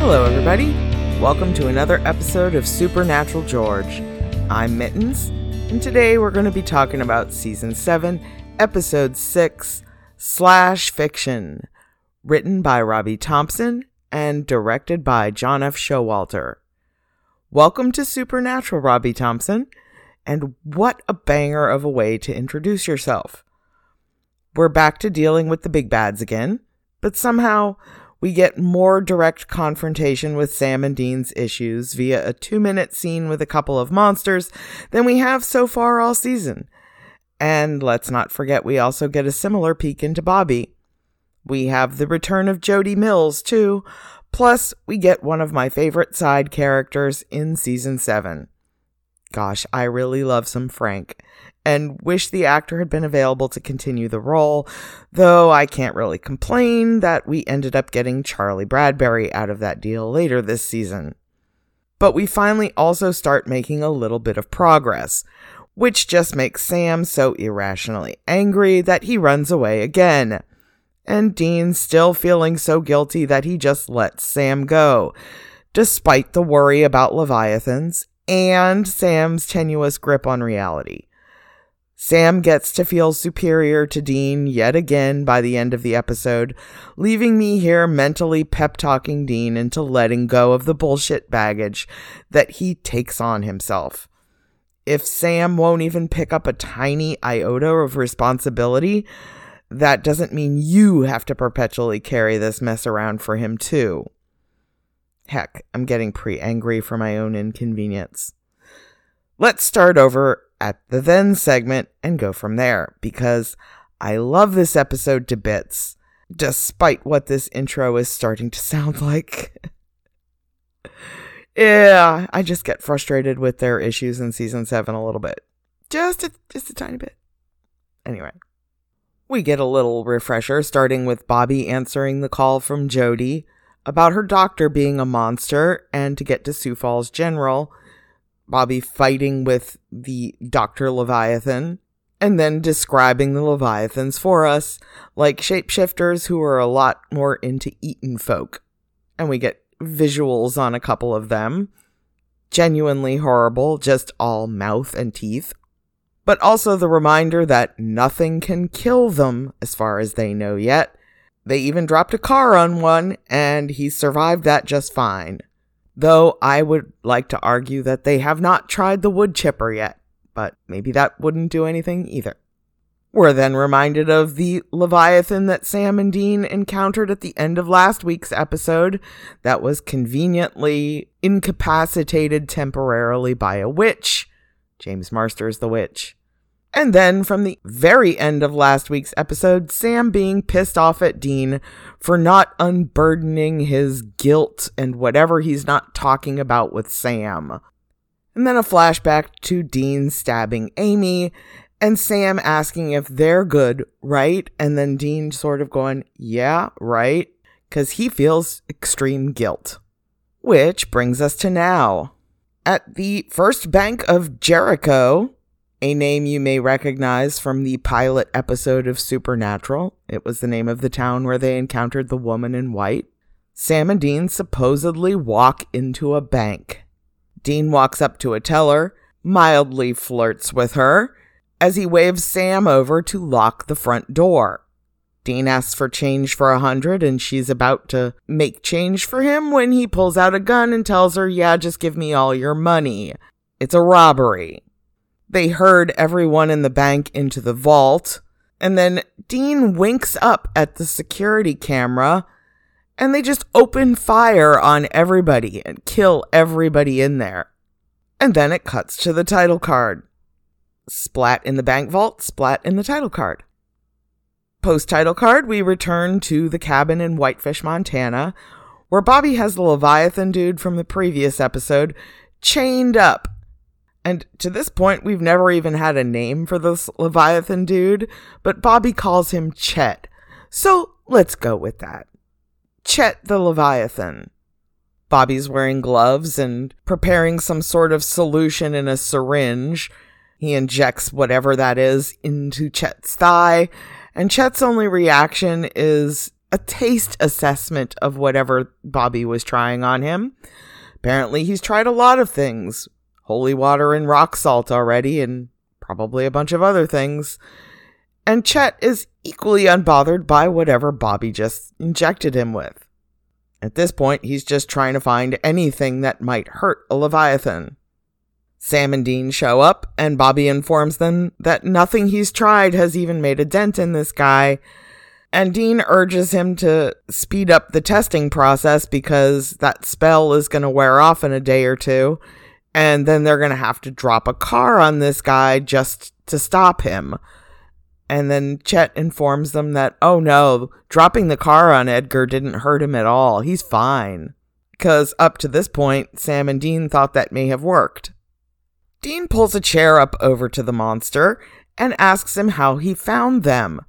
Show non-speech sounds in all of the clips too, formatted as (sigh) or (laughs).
Hello, everybody. Welcome to another episode of Supernatural George. I'm Mittens, and today we're going to be talking about Season 7, Episode 6, Slash Fiction, written by Robbie Thompson and directed by John F. Showalter. Welcome to Supernatural, Robbie Thompson, and what a banger of a way to introduce yourself. We're back to dealing with the big bads again, but somehow we get more direct confrontation with Sam and Dean's issues via a two minute scene with a couple of monsters than we have so far all season. And let's not forget, we also get a similar peek into Bobby. We have the return of Jody Mills, too, plus, we get one of my favorite side characters in season 7. Gosh, I really love some Frank and wish the actor had been available to continue the role, though I can't really complain that we ended up getting Charlie Bradbury out of that deal later this season. But we finally also start making a little bit of progress, which just makes Sam so irrationally angry that he runs away again. And Dean still feeling so guilty that he just lets Sam go, despite the worry about Leviathans and Sam's tenuous grip on reality. Sam gets to feel superior to Dean yet again by the end of the episode, leaving me here mentally pep talking Dean into letting go of the bullshit baggage that he takes on himself. If Sam won't even pick up a tiny iota of responsibility, that doesn't mean you have to perpetually carry this mess around for him, too. Heck, I'm getting pretty angry for my own inconvenience. Let's start over at the then segment and go from there because I love this episode to bits, despite what this intro is starting to (laughs) sound like. yeah, I just get frustrated with their issues in season 7 a little bit. Just a, just a tiny bit. Anyway, we get a little refresher starting with Bobby answering the call from Jody about her doctor being a monster and to get to Sioux Falls General Bobby fighting with the Dr. Leviathan, and then describing the Leviathans for us like shapeshifters who are a lot more into eaten folk. And we get visuals on a couple of them. Genuinely horrible, just all mouth and teeth. But also the reminder that nothing can kill them as far as they know yet. They even dropped a car on one, and he survived that just fine though I would like to argue that they have not tried the wood chipper yet, but maybe that wouldn't do anything either. We're then reminded of the Leviathan that Sam and Dean encountered at the end of last week's episode that was conveniently incapacitated temporarily by a witch. James Marsters the witch. And then from the very end of last week's episode, Sam being pissed off at Dean for not unburdening his guilt and whatever he's not talking about with Sam. And then a flashback to Dean stabbing Amy and Sam asking if they're good, right? And then Dean sort of going, yeah, right? Because he feels extreme guilt. Which brings us to now. At the first bank of Jericho, a name you may recognize from the pilot episode of Supernatural. It was the name of the town where they encountered the woman in white. Sam and Dean supposedly walk into a bank. Dean walks up to a teller, mildly flirts with her, as he waves Sam over to lock the front door. Dean asks for change for a hundred, and she's about to make change for him when he pulls out a gun and tells her, Yeah, just give me all your money. It's a robbery. They herd everyone in the bank into the vault, and then Dean winks up at the security camera, and they just open fire on everybody and kill everybody in there. And then it cuts to the title card. Splat in the bank vault, splat in the title card. Post title card, we return to the cabin in Whitefish, Montana, where Bobby has the Leviathan dude from the previous episode chained up and to this point, we've never even had a name for this Leviathan dude, but Bobby calls him Chet. So let's go with that. Chet the Leviathan. Bobby's wearing gloves and preparing some sort of solution in a syringe. He injects whatever that is into Chet's thigh, and Chet's only reaction is a taste assessment of whatever Bobby was trying on him. Apparently, he's tried a lot of things holy water and rock salt already, and probably a bunch of other things. And Chet is equally unbothered by whatever Bobby just injected him with. At this point, he's just trying to find anything that might hurt a Leviathan. Sam and Dean show up, and Bobby informs them that nothing he's tried has even made a dent in this guy. And Dean urges him to speed up the testing process because that spell is going to wear off in a day or two. And then they're going to have to drop a car on this guy just to stop him. And then Chet informs them that, oh no, dropping the car on Edgar didn't hurt him at all. He's fine. Because up to this point, Sam and Dean thought that may have worked. Dean pulls a chair up over to the monster and asks him how he found them.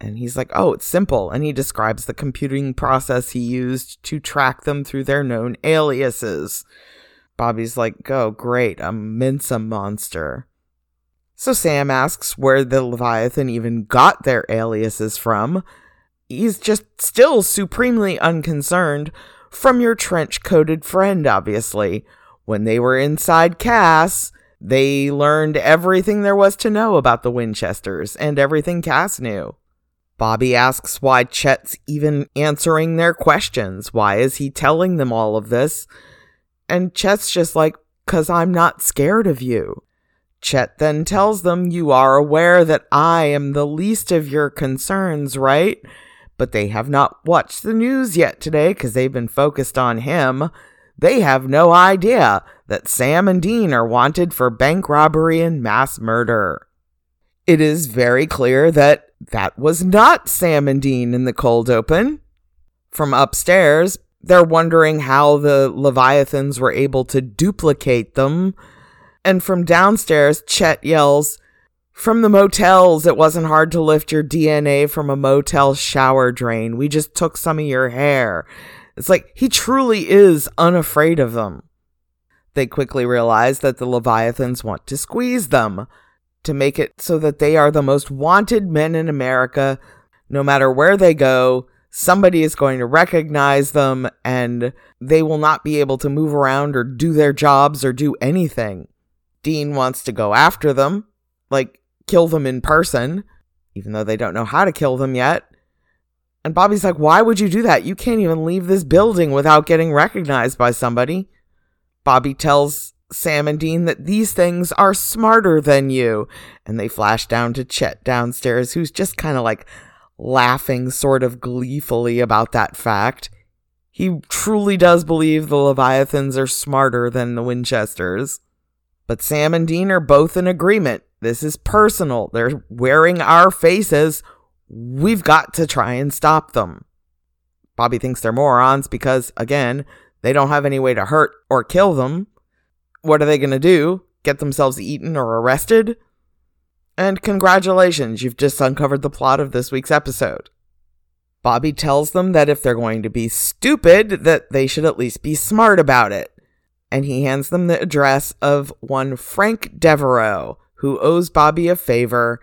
And he's like, oh, it's simple. And he describes the computing process he used to track them through their known aliases. Bobby's like, oh, great, a Mensa monster. So Sam asks where the Leviathan even got their aliases from. He's just still supremely unconcerned from your trench coated friend, obviously. When they were inside Cas, they learned everything there was to know about the Winchesters and everything Cas knew. Bobby asks why Chet's even answering their questions. Why is he telling them all of this? And Chet's just like, Cause I'm not scared of you. Chet then tells them, You are aware that I am the least of your concerns, right? But they have not watched the news yet today because they've been focused on him. They have no idea that Sam and Dean are wanted for bank robbery and mass murder. It is very clear that that was not Sam and Dean in the cold open. From upstairs, they're wondering how the Leviathans were able to duplicate them. And from downstairs, Chet yells, From the motels, it wasn't hard to lift your DNA from a motel shower drain. We just took some of your hair. It's like he truly is unafraid of them. They quickly realize that the Leviathans want to squeeze them to make it so that they are the most wanted men in America. No matter where they go, somebody is going to recognize them and they will not be able to move around or do their jobs or do anything. Dean wants to go after them, like kill them in person, even though they don't know how to kill them yet. And Bobby's like, Why would you do that? You can't even leave this building without getting recognized by somebody. Bobby tells Sam and Dean that these things are smarter than you. And they flash down to Chet downstairs, who's just kind of like laughing sort of gleefully about that fact. He truly does believe the Leviathans are smarter than the Winchesters. But Sam and Dean are both in agreement. This is personal. They're wearing our faces. We've got to try and stop them. Bobby thinks they're morons because, again, they don't have any way to hurt or kill them. What are they going to do? Get themselves eaten or arrested? And congratulations, you've just uncovered the plot of this week's episode. Bobby tells them that if they're going to be stupid, that they should at least be smart about it. And he hands them the address of one Frank Devereaux, who owes Bobby a favor,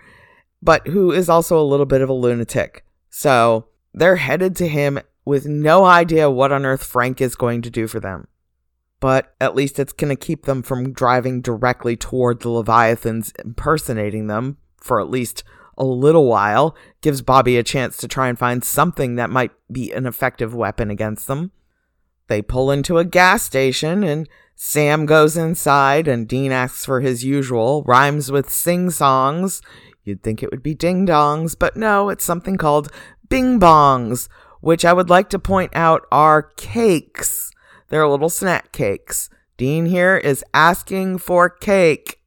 but who is also a little bit of a lunatic. So they're headed to him with no idea what on earth Frank is going to do for them. But at least it's going to keep them from driving directly toward the Leviathans impersonating them for at least a little while. Gives Bobby a chance to try and find something that might be an effective weapon against them. They pull into a gas station and Sam goes inside and Dean asks for his usual, rhymes with sing songs. You'd think it would be ding dongs, but no, it's something called bing bongs, which I would like to point out are cakes. They're little snack cakes. Dean here is asking for cake.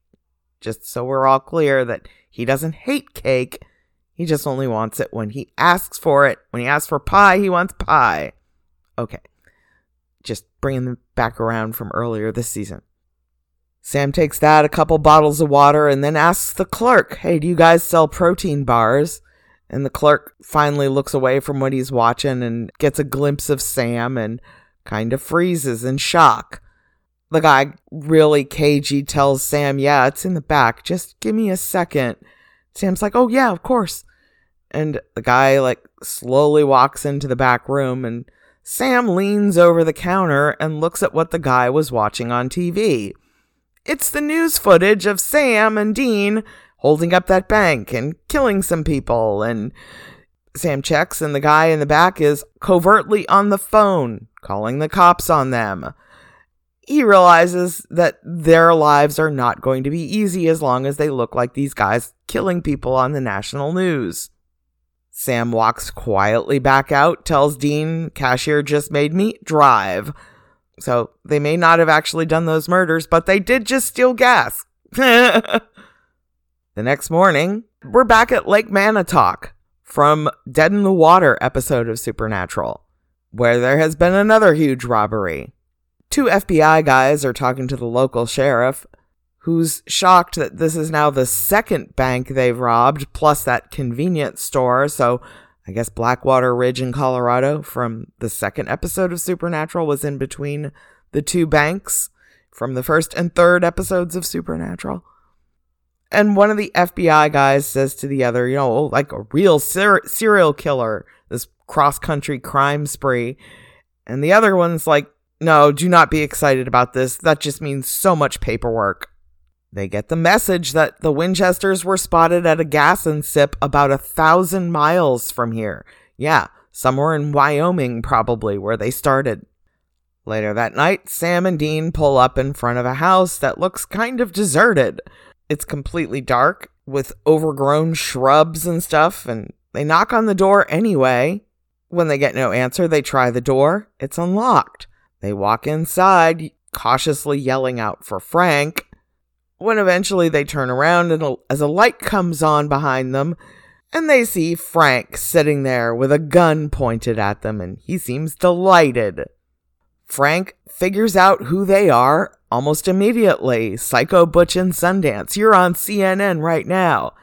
Just so we're all clear that he doesn't hate cake. He just only wants it when he asks for it. When he asks for pie, he wants pie. Okay. Just bringing them back around from earlier this season. Sam takes that, a couple bottles of water, and then asks the clerk, Hey, do you guys sell protein bars? And the clerk finally looks away from what he's watching and gets a glimpse of Sam and kind of freezes in shock. The guy, really cagey, tells Sam, Yeah, it's in the back. Just give me a second. Sam's like, Oh, yeah, of course. And the guy, like, slowly walks into the back room, and Sam leans over the counter and looks at what the guy was watching on TV. It's the news footage of Sam and Dean holding up that bank and killing some people. And Sam checks, and the guy in the back is covertly on the phone, calling the cops on them. He realizes that their lives are not going to be easy as long as they look like these guys killing people on the national news. Sam walks quietly back out, tells Dean, cashier just made me drive. So they may not have actually done those murders, but they did just steal gas. (laughs) the next morning, we're back at Lake Manitoc from Dead in the Water episode of Supernatural, where there has been another huge robbery. Two FBI guys are talking to the local sheriff, who's shocked that this is now the second bank they've robbed, plus that convenience store. So I guess Blackwater Ridge in Colorado from the second episode of Supernatural was in between the two banks from the first and third episodes of Supernatural. And one of the FBI guys says to the other, you know, oh, like a real ser- serial killer, this cross country crime spree. And the other one's like, no, do not be excited about this. That just means so much paperwork. They get the message that the Winchesters were spotted at a Gas-N-Sip about a thousand miles from here. Yeah, somewhere in Wyoming, probably, where they started. Later that night, Sam and Dean pull up in front of a house that looks kind of deserted. It's completely dark with overgrown shrubs and stuff, and they knock on the door anyway. When they get no answer, they try the door. It's unlocked. They walk inside, cautiously yelling out for Frank. When eventually they turn around, and as a light comes on behind them, and they see Frank sitting there with a gun pointed at them, and he seems delighted. Frank figures out who they are almost immediately. Psycho Butch and Sundance, you're on CNN right now.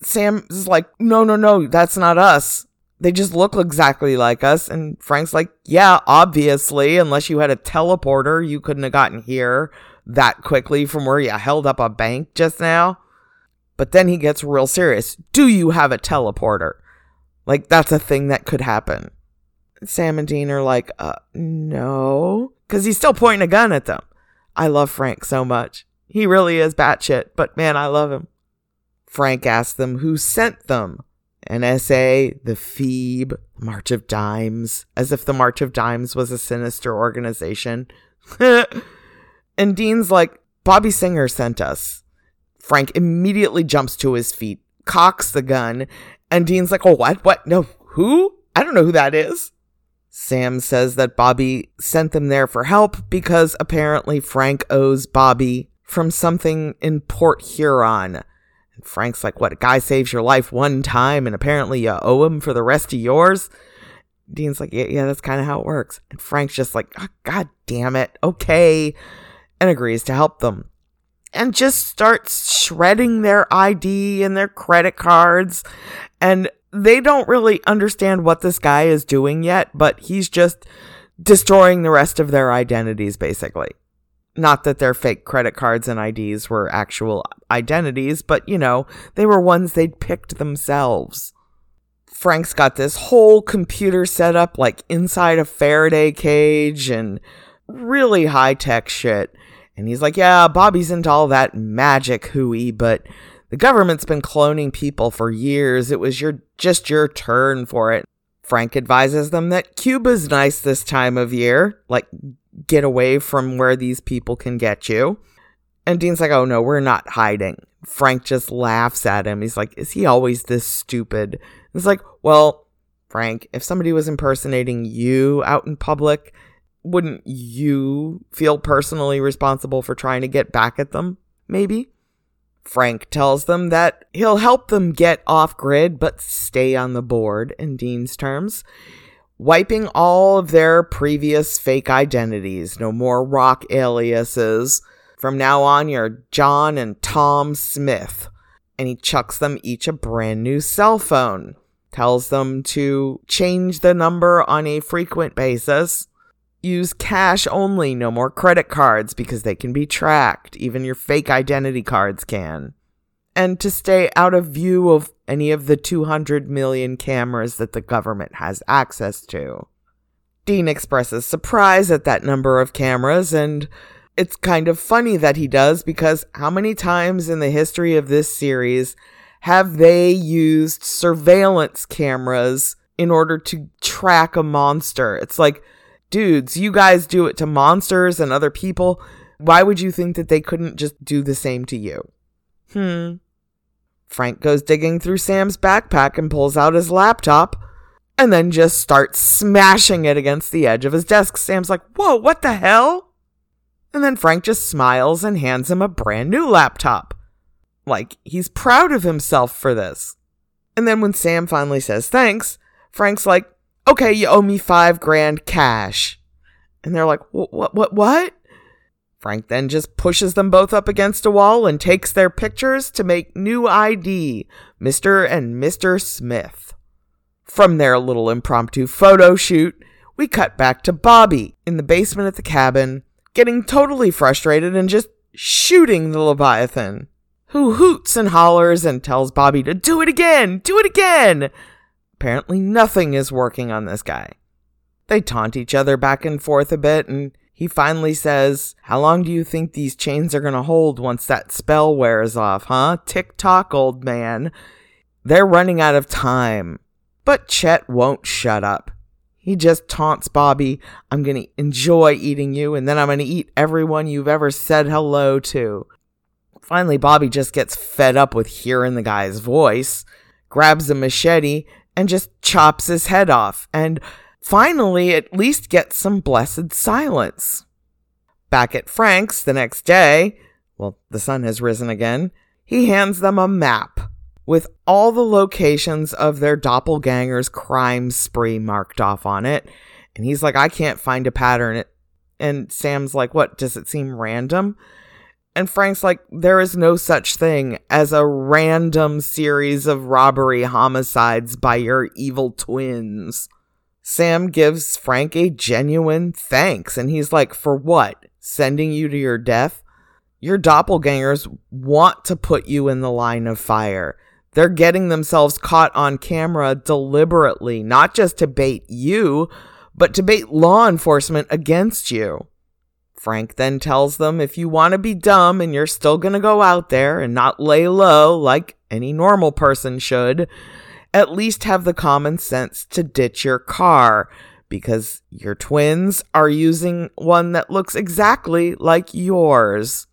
Sam is like, no, no, no, that's not us. They just look exactly like us. And Frank's like, yeah, obviously, unless you had a teleporter, you couldn't have gotten here that quickly from where you held up a bank just now. But then he gets real serious. Do you have a teleporter? Like, that's a thing that could happen. Sam and Dean are like, uh, no. Because he's still pointing a gun at them. I love Frank so much. He really is batshit, but man, I love him. Frank asks them who sent them. NSA, the FBI, March of Dimes, as if the March of Dimes was a sinister organization. (laughs) and Dean's like, Bobby Singer sent us. Frank immediately jumps to his feet, cocks the gun, and Dean's like, Oh, what? What? No, who? I don't know who that is. Sam says that Bobby sent them there for help because apparently Frank owes Bobby from something in Port Huron. And Frank's like, What? A guy saves your life one time and apparently you owe him for the rest of yours? Dean's like, Yeah, yeah, that's kind of how it works. And Frank's just like, oh, God damn it. Okay. And agrees to help them. And just starts shredding their ID and their credit cards. And they don't really understand what this guy is doing yet, but he's just destroying the rest of their identities, basically. Not that their fake credit cards and IDs were actual identities, but you know, they were ones they'd picked themselves. Frank's got this whole computer set up like inside a Faraday cage and really high tech shit. And he's like, yeah, Bobby's into all that magic hooey, but the government's been cloning people for years. It was your just your turn for it. Frank advises them that Cuba's nice this time of year, like get away from where these people can get you. And Dean's like, "Oh no, we're not hiding." Frank just laughs at him. He's like, "Is he always this stupid?" It's like, "Well, Frank, if somebody was impersonating you out in public, wouldn't you feel personally responsible for trying to get back at them? Maybe?" Frank tells them that he'll help them get off grid but stay on the board, in Dean's terms, wiping all of their previous fake identities. No more rock aliases. From now on, you're John and Tom Smith. And he chucks them each a brand new cell phone. Tells them to change the number on a frequent basis use cash only, no more credit cards because they can be tracked. Even your fake identity cards can. and to stay out of view of any of the 200 million cameras that the government has access to. Dean expresses surprise at that number of cameras, and it's kind of funny that he does because how many times in the history of this series have they used surveillance cameras in order to track a monster? It's like, dudes, you guys do it to monsters and other people. Why would you think that they couldn't just do the same to you? Hmm. Frank goes digging through Sam's backpack and pulls out his laptop and then just starts smashing it against the edge of his desk. Sam's like, Whoa, what the hell? And then Frank just smiles and hands him a brand new laptop. Like he's proud of himself for this. And then when Sam finally says thanks, Frank's like, okay, you owe me five grand cash. And they're like, what, what, what? Frank then just pushes them both up against a wall and takes their pictures to make new ID, Mr. and Mr. Smith. From their little impromptu photo shoot, we cut back to Bobby in the basement at the cabin, getting totally frustrated and just shooting the Leviathan, who hoots and hollers and tells Bobby to do it again, do it again. Apparently, nothing is working on this guy. They taunt each other back and forth a bit, and he finally says, How long do you think these chains are going to hold once that spell wears off, huh? Tick tock, old man. They're running out of time. But Chet won't shut up. He just taunts Bobby, I'm going to enjoy eating you, and then I'm going to eat everyone you've ever said hello to. Finally, Bobby just gets fed up with hearing the guy's voice, grabs a machete, and just chops his head off. And finally at least get some blessed silence. Back at Frank's the next day, well, the sun has risen again, he hands them a map with all the locations of their doppelganger's crime spree marked off on it. And he's like, I can't find a pattern. And Sam's like, What? Does it seem random? And Frank's like, There is no such thing as a random series of robbery homicides by your evil twins. Sam gives Frank a genuine thanks, and he's like, For what? Sending you to your death? Your doppelgangers want to put you in the line of fire. They're getting themselves caught on camera deliberately, not just to bait you, but to bait law enforcement against you. Frank then tells them if you want to be dumb and you're still going to go out there and not lay low like any normal person should, at least have the common sense to ditch your car because your twins are using one that looks exactly like yours.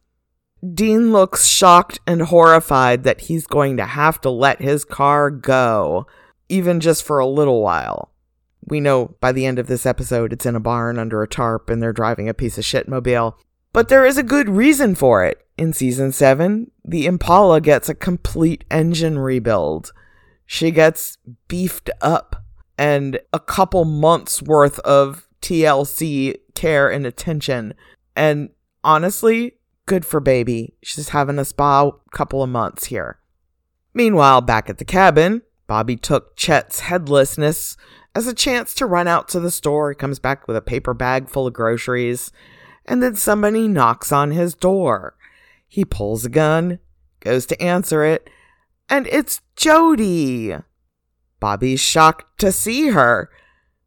Dean looks shocked and horrified that he's going to have to let his car go, even just for a little while. We know by the end of this episode it's in a barn under a tarp and they're driving a piece of shit mobile. But there is a good reason for it. In season 7, the Impala gets a complete engine rebuild she gets beefed up and a couple months worth of TLC care and attention. And honestly, good for baby. She's having a spa couple of months here. Meanwhile, back at the cabin, Bobby took Chet's headlessness as a chance to run out to the store. He comes back with a paper bag full of groceries, and then somebody knocks on his door. He pulls a gun, goes to answer it, and it's Jody. Bobby's shocked to see her.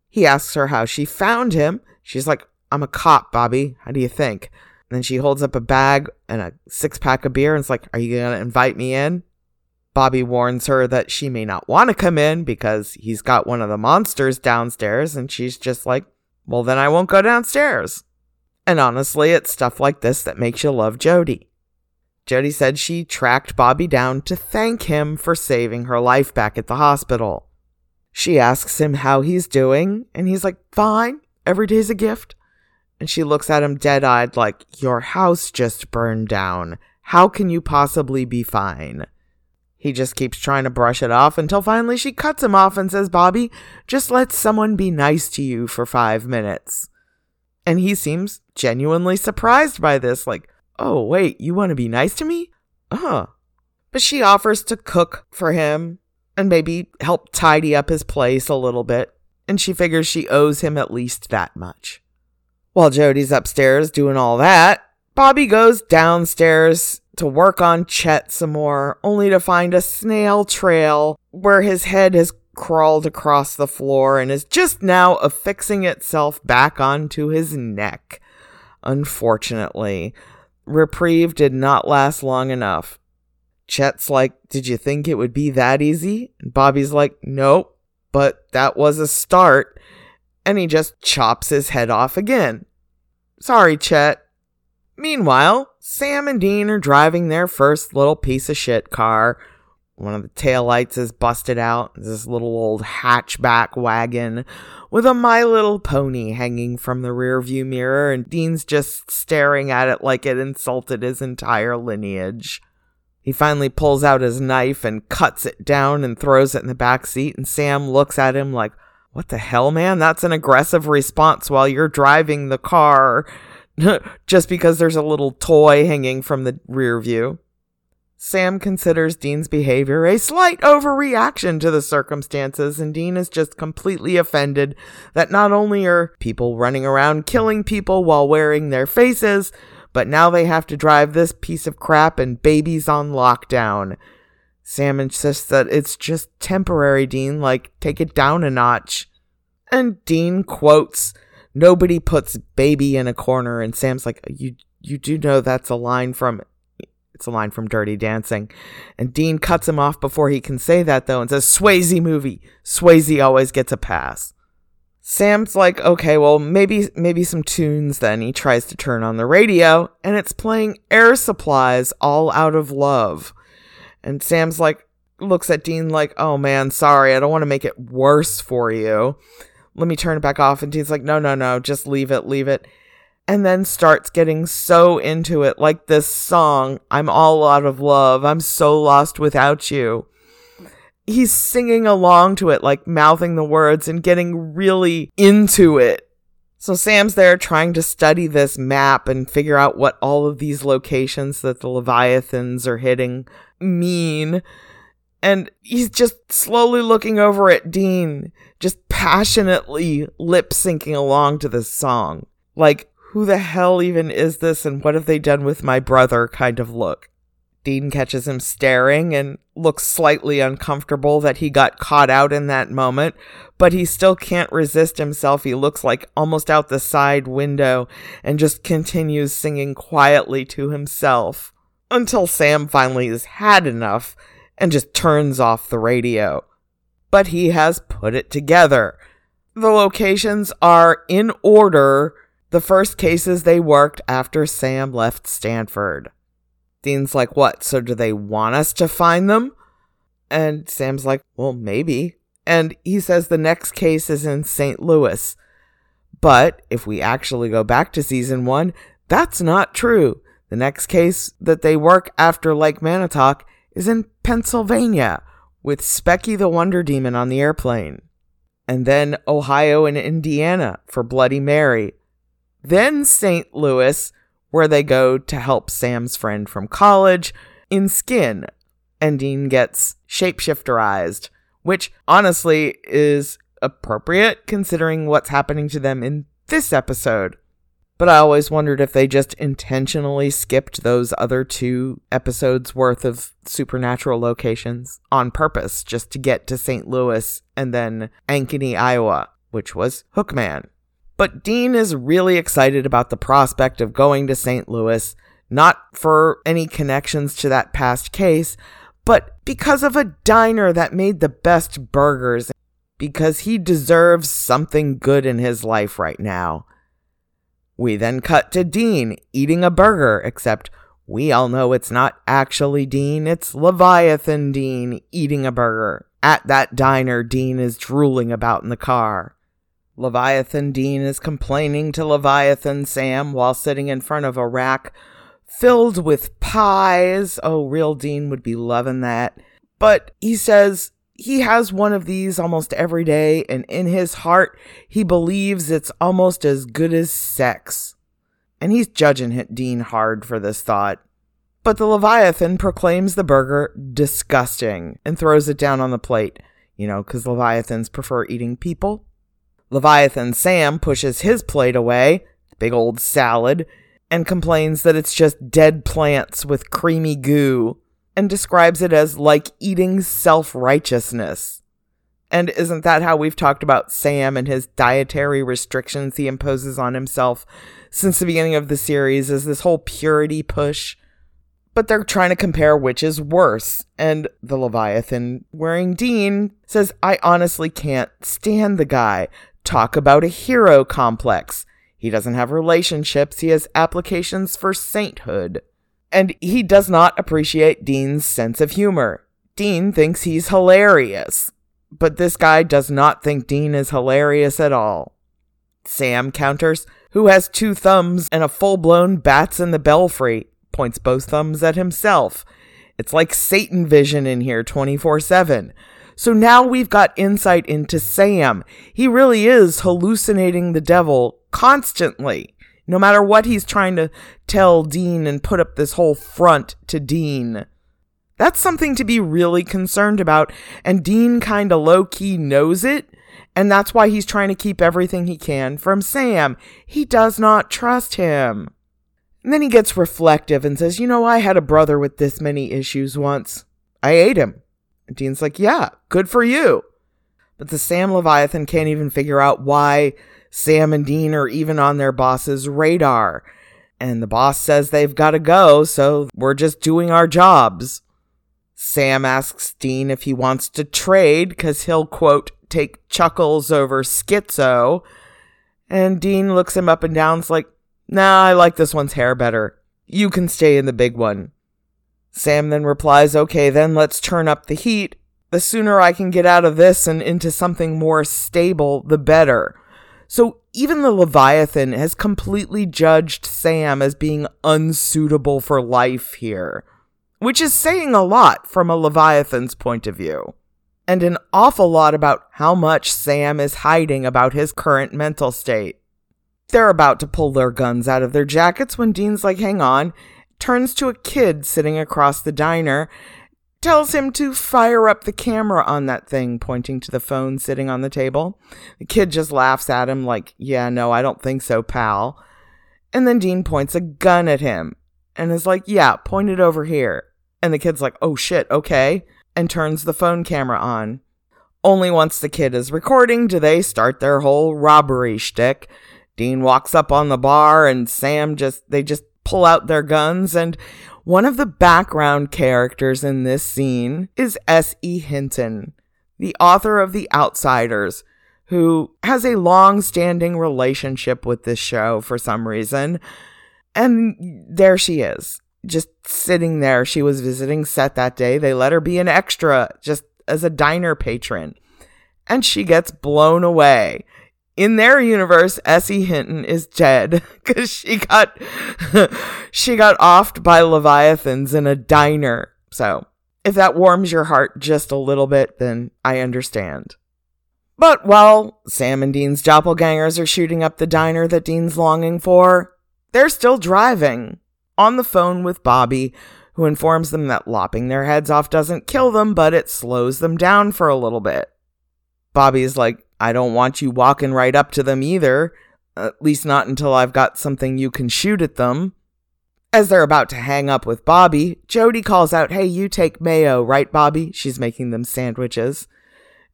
He asks her how she found him. She's like, I'm a cop, Bobby. How do you think? And then she holds up a bag and a six pack of beer and it's like, Are you going to invite me in? Bobby warns her that she may not want to come in because he's got one of the monsters downstairs. And she's just like, Well, then I won't go downstairs. And honestly, it's stuff like this that makes you love Jody. Jody said she tracked Bobby down to thank him for saving her life back at the hospital. She asks him how he's doing, and he's like, Fine, every day's a gift. And she looks at him dead eyed, like, Your house just burned down. How can you possibly be fine? He just keeps trying to brush it off until finally she cuts him off and says, Bobby, just let someone be nice to you for five minutes. And he seems genuinely surprised by this, like, Oh, wait, you want to be nice to me? Uh huh. But she offers to cook for him and maybe help tidy up his place a little bit, and she figures she owes him at least that much. While Jody's upstairs doing all that, Bobby goes downstairs to work on Chet some more, only to find a snail trail where his head has crawled across the floor and is just now affixing itself back onto his neck. Unfortunately, reprieve did not last long enough. Chet's like, Did you think it would be that easy? Bobby's like, Nope, but that was a start. And he just chops his head off again. Sorry, Chet. Meanwhile, Sam and Dean are driving their first little piece of shit car. One of the taillights is busted out. This little old hatchback wagon with a My Little Pony hanging from the rearview mirror, and Dean's just staring at it like it insulted his entire lineage. He finally pulls out his knife and cuts it down and throws it in the back seat, and Sam looks at him like, What the hell, man? That's an aggressive response while you're driving the car (laughs) just because there's a little toy hanging from the rear view. Sam considers Dean's behavior a slight overreaction to the circumstances, and Dean is just completely offended that not only are people running around killing people while wearing their faces, but now they have to drive this piece of crap and babies on lockdown. Sam insists that it's just temporary, Dean, like, take it down a notch. And Dean quotes, Nobody puts baby in a corner, and Sam's like, You you do know that's a line from it's a line from Dirty Dancing. And Dean cuts him off before he can say that though and says, Swayze movie. Swayze always gets a pass. Sam's like, okay, well, maybe maybe some tunes then. He tries to turn on the radio, and it's playing Air Supply's All Out of Love. And Sam's like, looks at Dean like, oh man, sorry, I don't want to make it worse for you. Let me turn it back off. And Dean's like, no, no, no, just leave it, leave it. And then starts getting so into it, like this song, I'm all out of love. I'm so lost without you he's singing along to it, like mouthing the words and getting really into it. So Sam's there trying to study this map and figure out what all of these locations that the Leviathans are hitting mean. And he's just slowly looking over at Dean, just passionately lip syncing along to this song. Like, who the hell even is this and what have they done with my brother kind of look. Dean catches him staring and looks slightly uncomfortable that he got caught out in that moment, but he still can't resist himself. He looks like almost out the side window and just continues singing quietly to himself until Sam finally has had enough and just turns off the radio. But he has put it together. The locations are in order the first cases they worked after Sam left Stanford. Dean's like, What? So do they want us to find them? And Sam's like, Well, maybe. And he says the next case is in St. Louis. But if we actually go back to season one, that's not true. The next case that they work after Lake Manitoc is in Pennsylvania with Specky the Wonder Demon on the airplane. And then Ohio and Indiana for Bloody Mary. Then St. Louis where they go to help Sam's friend from college in Skin. And Dean gets shapeshifterized, which honestly is appropriate considering what's happening to them in this episode. But I always wondered if they just intentionally skipped those other two episodes worth of supernatural locations on purpose just to get to St. Louis and then Ankeny, Iowa, which was Hookman. But Dean is really excited about the prospect of going to St. Louis, not for any connections to that past case, but because of a diner that made the best burgers, because he deserves something good in his life right now. We then cut to Dean eating a burger, except we all know it's not actually Dean, it's Leviathan Dean eating a burger. At that diner, Dean is drooling about in the car. Leviathan Dean is complaining to Leviathan Sam while sitting in front of a rack filled with pies. Oh, real Dean would be loving that. But he says he has one of these almost every day, and in his heart, he believes it's almost as good as sex. And he's judging Dean hard for this thought. But the Leviathan proclaims the burger disgusting and throws it down on the plate. You know, because Leviathans prefer eating people. Leviathan Sam pushes his plate away, big old salad, and complains that it's just dead plants with creamy goo and describes it as like eating self righteousness. And isn't that how we've talked about Sam and his dietary restrictions he imposes on himself since the beginning of the series is this whole purity push? But they're trying to compare which is worse. And the Leviathan wearing Dean says, I honestly can't stand the guy. Talk about a hero complex. He doesn't have relationships, he has applications for sainthood. And he does not appreciate Dean's sense of humor. Dean thinks he's hilarious, but this guy does not think Dean is hilarious at all. Sam counters, who has two thumbs and a full blown bats in the belfry, points both thumbs at himself. It's like Satan vision in here 24 7. So now we've got insight into Sam. He really is hallucinating the devil constantly no matter what he's trying to tell Dean and put up this whole front to Dean. That's something to be really concerned about, and Dean kind of low key knows it, and that's why he's trying to keep everything he can from Sam. He does not trust him. And then he gets reflective and says, You know, I had a brother with this many issues once. I ate him. And Dean's like, Yeah, good for you. But the Sam Leviathan can't even figure out why Sam and Dean are even on their boss's radar. And the boss says they've got to go, so we're just doing our jobs. Sam asks Dean if he wants to trade because he'll, quote, take chuckles over schizo. And Dean looks him up and down's like, nah, I like this one's hair better. You can stay in the big one. Sam then replies, okay, then let's turn up the heat. The sooner I can get out of this and into something more stable, the better. So even the Leviathan has completely judged Sam as being unsuitable for life here, which is saying a lot from a Leviathan's point of view, and an awful lot about how much Sam is hiding about his current mental state. They're about to pull their guns out of their jackets when Dean's like, hang on, turns to a kid sitting across the diner tells him to fire up the camera on that thing, pointing to the phone sitting on the table. The kid just laughs at him, like, Yeah, no, I don't think so, pal. And then Dean points a gun at him and is like, Yeah, point it over here. And the kid's like, Oh shit, okay. And turns the phone camera on. Only once the kid is recording do they start their whole robbery shtick. Dean walks up on the bar and Sam just, they just pull out their guns and one of the background characters in this scene is S.E. Hinton, the author of The Outsiders, who has a long standing relationship with this show for some reason. And there she is, just sitting there. She was visiting set that day. They let her be an extra just as a diner patron. And she gets blown away in their universe, S.E. Hinton is dead (laughs) because she got (laughs) she got offed by leviathans in a diner. So, if that warms your heart just a little bit, then I understand. But while Sam and Dean's doppelgangers are shooting up the diner that Dean's longing for, they're still driving on the phone with Bobby, who informs them that lopping their heads off doesn't kill them, but it slows them down for a little bit. Bobby's like, I don't want you walking right up to them either, at least not until I've got something you can shoot at them. As they're about to hang up with Bobby, Jody calls out, Hey, you take mayo, right, Bobby? She's making them sandwiches.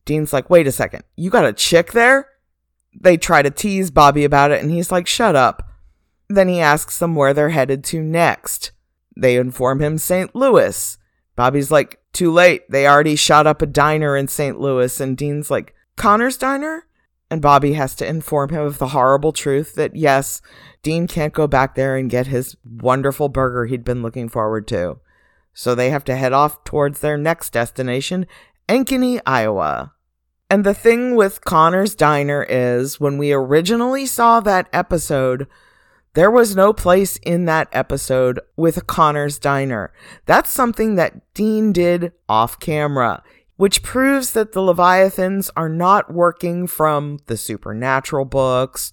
Dean's like, Wait a second, you got a chick there? They try to tease Bobby about it, and he's like, Shut up. Then he asks them where they're headed to next. They inform him St. Louis. Bobby's like, Too late. They already shot up a diner in St. Louis. And Dean's like, Connor's Diner? And Bobby has to inform him of the horrible truth that yes, Dean can't go back there and get his wonderful burger he'd been looking forward to. So they have to head off towards their next destination, Ankeny, Iowa. And the thing with Connor's Diner is when we originally saw that episode, there was no place in that episode with Connor's Diner. That's something that Dean did off camera which proves that the Leviathans are not working from the supernatural books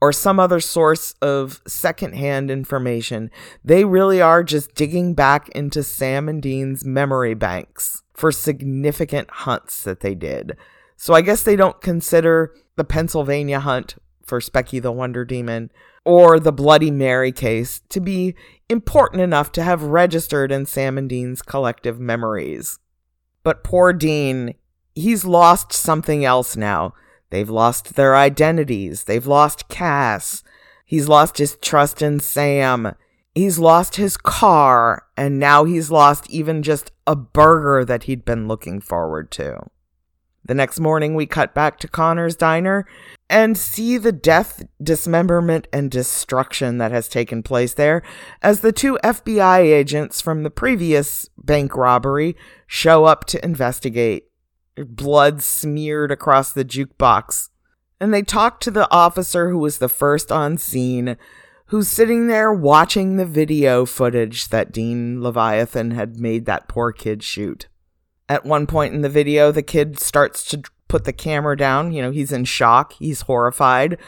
or some other source of secondhand information. They really are just digging back into Sam and Dean's memory banks for significant hunts that they did. So I guess they don't consider the Pennsylvania hunt for Specky the Wonder Demon or the Bloody Mary case to be important enough to have registered in Sam and Dean's collective memories. But poor Dean, he's lost something else now. They've lost their identities. They've lost Cas. He's lost his trust in Sam. He's lost his car. And now he's lost even just a burger that he'd been looking forward to. The next morning, we cut back to Connor's diner and see the death, dismemberment, and destruction that has taken place there as the two FBI agents from the previous bank robbery show up to investigate blood smeared across the jukebox. And they talk to the officer who was the first on scene, who's sitting there watching the video footage that Dean Leviathan had made that poor kid shoot. At one point in the video, the kid starts to put the camera down. You know, he's in shock, he's horrified.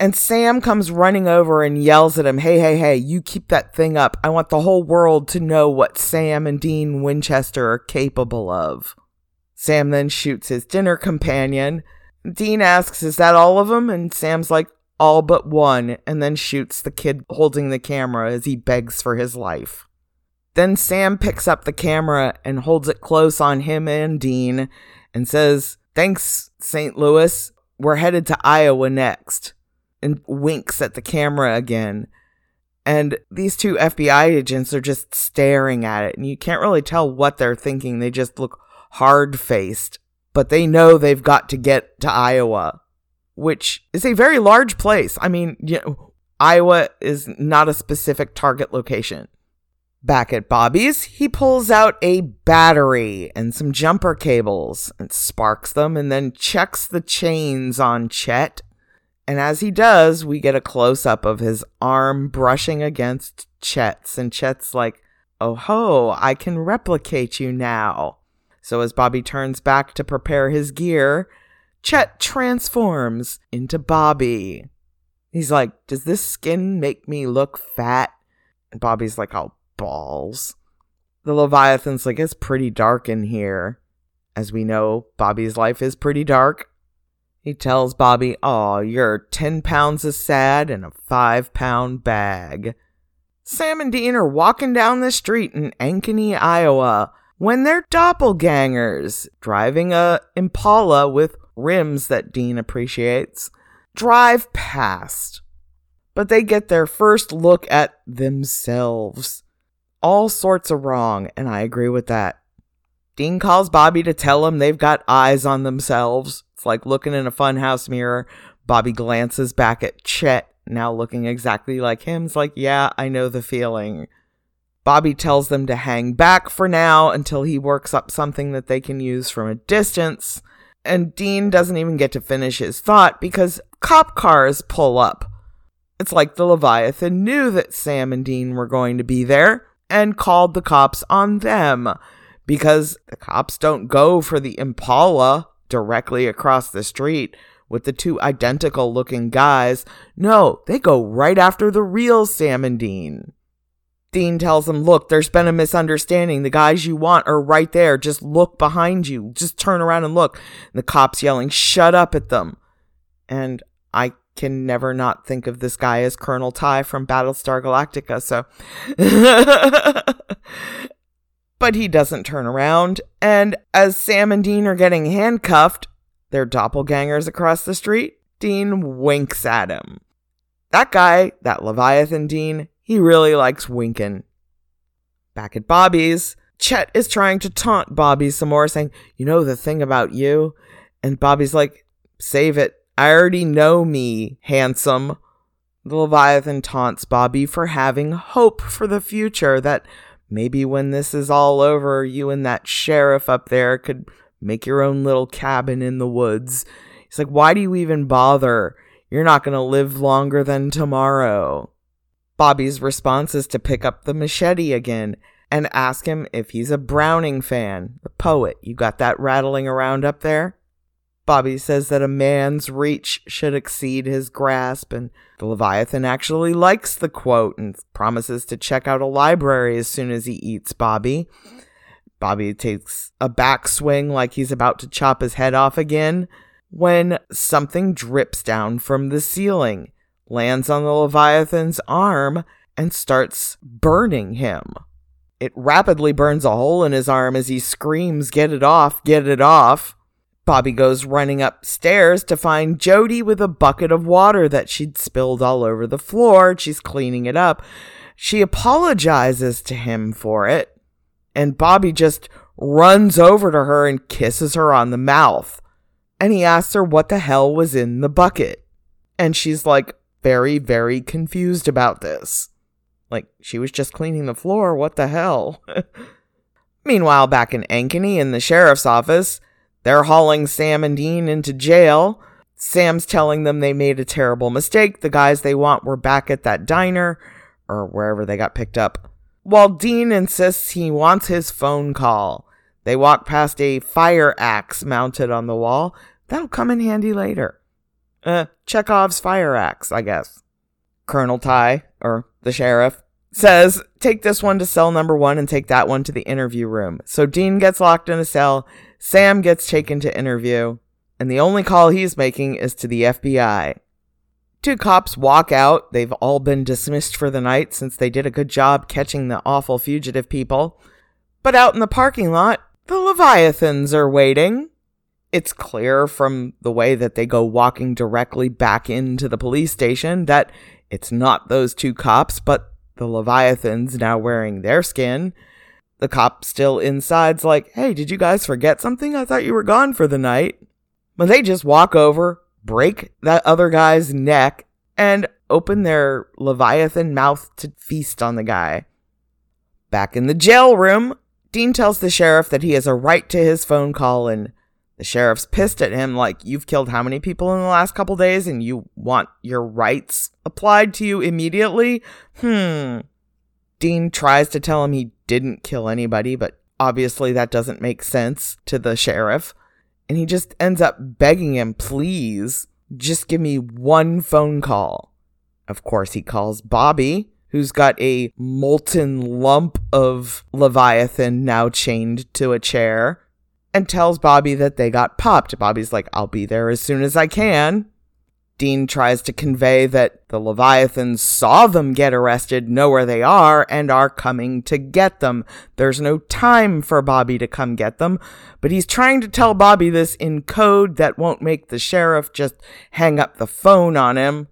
And Sam comes running over and yells at him, Hey, hey, hey, you keep that thing up. I want the whole world to know what Sam and Dean Winchester are capable of. Sam then shoots his dinner companion. Dean asks, Is that all of them? And Sam's like, All but one, and then shoots the kid holding the camera as he begs for his life. Then Sam picks up the camera and holds it close on him and Dean and says, Thanks, St. Louis. We're headed to Iowa next. And winks at the camera again. And these two FBI agents are just staring at it, and you can't really tell what they're thinking. They just look hard faced, but they know they've got to get to Iowa, which is a very large place. I mean, you know, Iowa is not a specific target location. Back at Bobby's, he pulls out a battery and some jumper cables and sparks them and then checks the chains on Chet. And as he does, we get a close up of his arm brushing against Chet's. And Chet's like, Oh ho, I can replicate you now. So as Bobby turns back to prepare his gear, Chet transforms into Bobby. He's like, Does this skin make me look fat? And Bobby's like, Oh, balls. The Leviathan's like, it's pretty dark in here. As we know, Bobby's life is pretty dark. He tells Bobby, Oh, you're 10 pounds of sad in a 5 pound bag. Sam and Dean are walking down the street in Ankeny, Iowa, when they're doppelgangers, driving a Impala with rims that Dean appreciates, drive past. But they get their first look at themselves all sorts of wrong, and I agree with that. Dean calls Bobby to tell him they've got eyes on themselves. It's like looking in a funhouse mirror. Bobby glances back at Chet, now looking exactly like him. It's like, yeah, I know the feeling. Bobby tells them to hang back for now until he works up something that they can use from a distance. And Dean doesn't even get to finish his thought because cop cars pull up. It's like the Leviathan knew that Sam and Dean were going to be there and called the cops on them because the cops don't go for the Impala directly across the street with the two identical looking guys. No, they go right after the real Sam and Dean. Dean tells them, Look, there's been a misunderstanding. The guys you want are right there. Just look behind you. Just turn around and look. And the cops yelling, Shut up at them. And I can never not think of this guy as Colonel Tigh from Battlestar Galactica, so. (laughs) but he doesn't turn around, and as Sam and Dean are getting handcuffed, their doppelgangers across the street, Dean winks at him. That guy, that Leviathan Dean, he really likes winking. Back at Bobby's, Chet is trying to taunt Bobby some more, saying, You know the thing about you? And Bobby's like, Save it. I already know me, handsome. The Leviathan taunts Bobby for having hope for the future that maybe when this is all over, you and that sheriff up there could make your own little cabin in the woods. He's like, Why do you even bother? You're not going to live longer than tomorrow. Bobby's response is to pick up the machete again and ask him if he's a Browning fan, the poet. You got that rattling around up there? Bobby says that a man's reach should exceed his grasp, and the Leviathan actually likes the quote and promises to check out a library as soon as he eats Bobby. Bobby takes a backswing like he's about to chop his head off again, when something drips down from the ceiling, lands on the Leviathan's arm, and starts burning him. It rapidly burns a hole in his arm as he screams, Get it off, get it off. Bobby goes running upstairs to find Jody with a bucket of water that she'd spilled all over the floor. She's cleaning it up. She apologizes to him for it, and Bobby just runs over to her and kisses her on the mouth and he asks her what the hell was in the bucket. And she's like very, very confused about this. Like, she was just cleaning the floor. What the hell? (laughs) Meanwhile, back in Ankeny in the sheriff's office, they're hauling Sam and Dean into jail. Sam's telling them they made a terrible mistake. The guys they want were back at that diner or wherever they got picked up. While Dean insists he wants his phone call. They walk past a fire axe mounted on the wall That'll come in handy later. Uh, Chekhov's fire axe, I guess. Colonel Tigh, or the sheriff, says, Take this one to cell number one and take that one to the interview room. So Dean gets locked in a cell, Sam gets taken to interview, and the only call he's making is to the FBI. Two cops walk out. They've all been dismissed for the night since they did a good job catching the awful fugitive people. But out in the parking lot, the Leviathans are waiting it's clear from the way that they go walking directly back into the police station that it's not those two cops, but the Leviathans now wearing their skin. The cop still inside's like, hey, did you guys forget something? I thought you were gone for the night. But they just walk over, break that other guy's neck, and open their Leviathan mouth to feast on the guy. Back in the jail room, Dean tells the sheriff that he has a right to his phone call and the sheriff's pissed at him, like, You've killed how many people in the last couple days and you want your rights applied to you immediately? Hmm. Dean tries to tell him he didn't kill anybody, but obviously that doesn't make sense to the sheriff. And he just ends up begging him, Please, just give me one phone call. Of course, he calls Bobby, who's got a molten lump of Leviathan now chained to a chair and tells Bobby that they got popped. Bobby's like, I'll be there as soon as I can. Dean tries to convey that the Leviathans saw them get arrested, know where they are, and are coming to get them. There's no time for Bobby to come get them, but he's trying to tell Bobby this in code that won't make the sheriff just hang up the phone on him.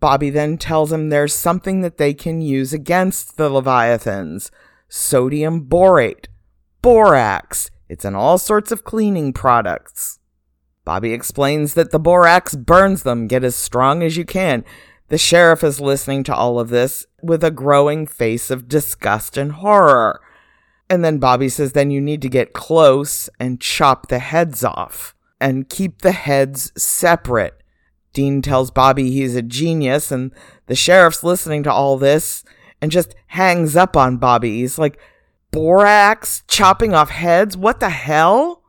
Bobby then tells him there's something that they can use against the Leviathans sodium borate, borax. It's in all sorts of cleaning products. Bobby explains that the borax burns them. Get as strong as you can. The sheriff is listening to all of this with a growing face of disgust and horror. And then Bobby says, then you need to get close and chop the heads off and keep the heads separate. Dean tells Bobby he's a genius, and the sheriff's listening to all this and just hangs up on Bobby. He's like, borax chopping off heads. What the hell?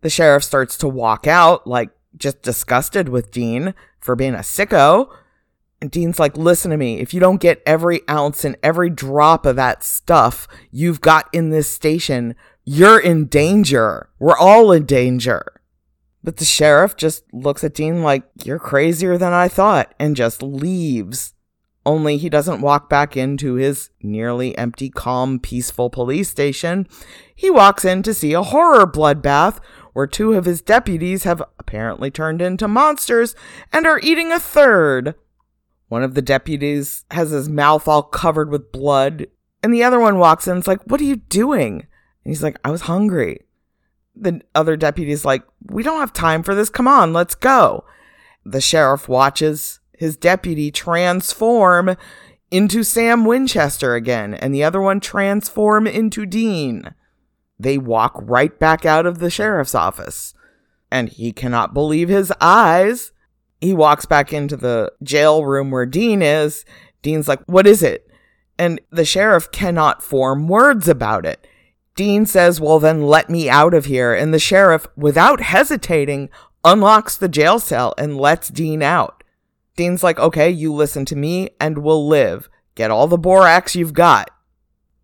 The sheriff starts to walk out, like just disgusted with Dean for being a sicko. And Dean's like, listen to me. If you don't get every ounce and every drop of that stuff you've got in this station, you're in danger. We're all in danger. But the sheriff just looks at Dean like, you're crazier than I thought, and just leaves. Only he doesn't walk back into his nearly empty, calm, peaceful police station. He walks in to see a horror bloodbath where two of his deputies have apparently turned into monsters and are eating a third. One of the deputies has his mouth all covered with blood, and the other one walks in and's like, What are you doing? And he's like, I was hungry. The other deputy's like, We don't have time for this. Come on, let's go. The sheriff watches his deputy transform into Sam Winchester again, and the other one transform into Dean. They walk right back out of the sheriff's office, and he cannot believe his eyes. He walks back into the jail room where Dean is. Dean's like, What is it? And the sheriff cannot form words about it. Dean says, Well, then let me out of here. And the sheriff, without hesitating, unlocks the jail cell and lets Dean out. Dean's like, okay, you listen to me and we'll live. Get all the borax you've got.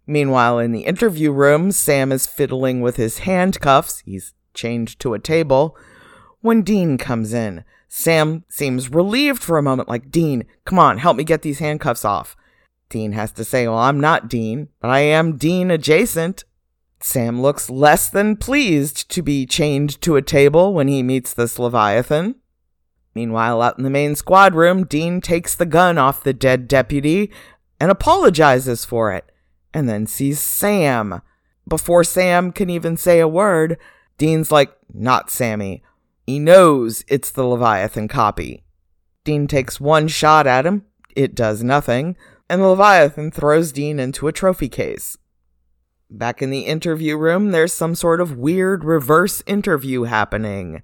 Meanwhile, in the interview room, Sam is fiddling with his handcuffs. He's chained to a table when Dean comes in. Sam seems relieved for a moment, like, Dean, come on, help me get these handcuffs off. Dean has to say, Well, I'm not Dean, but I am Dean adjacent. Sam looks less than pleased to be chained to a table when he meets this Leviathan. Meanwhile, out in the main squad room, Dean takes the gun off the dead deputy and apologizes for it, and then sees Sam. Before Sam can even say a word, Dean's like, Not Sammy. He knows it's the Leviathan copy. Dean takes one shot at him, it does nothing, and the Leviathan throws Dean into a trophy case. Back in the interview room, there's some sort of weird reverse interview happening.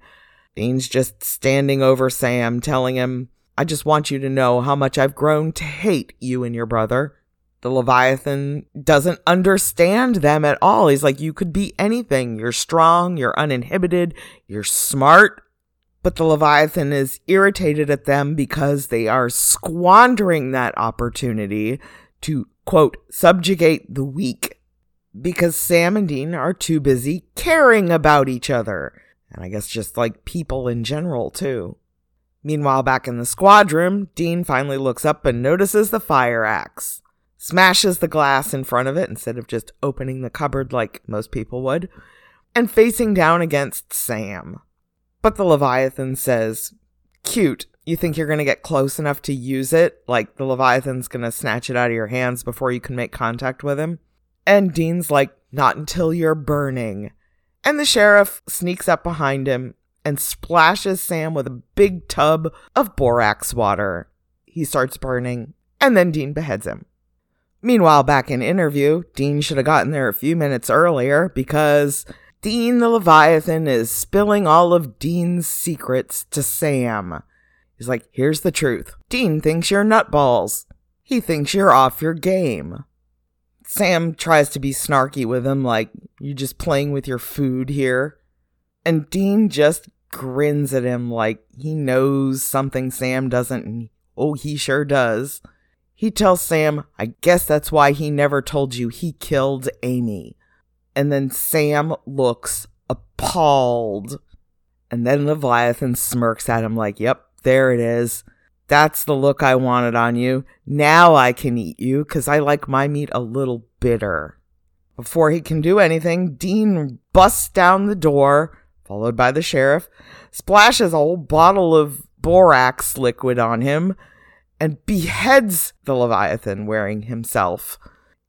Dean's just standing over Sam, telling him, I just want you to know how much I've grown to hate you and your brother. The Leviathan doesn't understand them at all. He's like, You could be anything. You're strong, you're uninhibited, you're smart. But the Leviathan is irritated at them because they are squandering that opportunity to, quote, subjugate the weak because Sam and Dean are too busy caring about each other. And I guess just like people in general, too. Meanwhile, back in the squad room, Dean finally looks up and notices the fire axe, smashes the glass in front of it instead of just opening the cupboard like most people would, and facing down against Sam. But the Leviathan says, Cute, you think you're going to get close enough to use it? Like the Leviathan's going to snatch it out of your hands before you can make contact with him? And Dean's like, Not until you're burning. And the sheriff sneaks up behind him and splashes Sam with a big tub of borax water. He starts burning, and then Dean beheads him. Meanwhile, back in interview, Dean should have gotten there a few minutes earlier because Dean the Leviathan is spilling all of Dean's secrets to Sam. He's like, here's the truth. Dean thinks you're nutballs. He thinks you're off your game. Sam tries to be snarky with him, like, "You're just playing with your food here. And Dean just grins at him like he knows something Sam doesn't. Oh, he sure does. He tells Sam, I guess that's why he never told you he killed Amy. And then Sam looks appalled. And then Leviathan smirks at him like, Yep, there it is. That's the look I wanted on you. Now I can eat you because I like my meat a little bitter. Before he can do anything, Dean busts down the door, followed by the sheriff, splashes a whole bottle of borax liquid on him, and beheads the Leviathan wearing himself.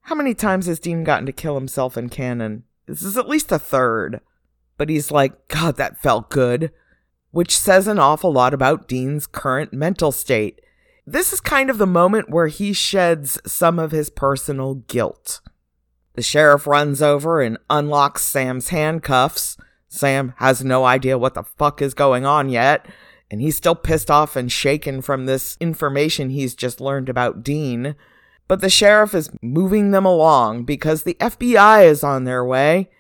How many times has Dean gotten to kill himself in canon? This is at least a third. But he's like, God, that felt good which says an awful lot about Dean's current mental state. This is kind of the moment where he sheds some of his personal guilt. The sheriff runs over and unlocks Sam's handcuffs. Sam has no idea what the fuck is going on yet, and he's still pissed off and shaken from this information he's just learned about Dean. But the sheriff is moving them along because the FBI is on their way.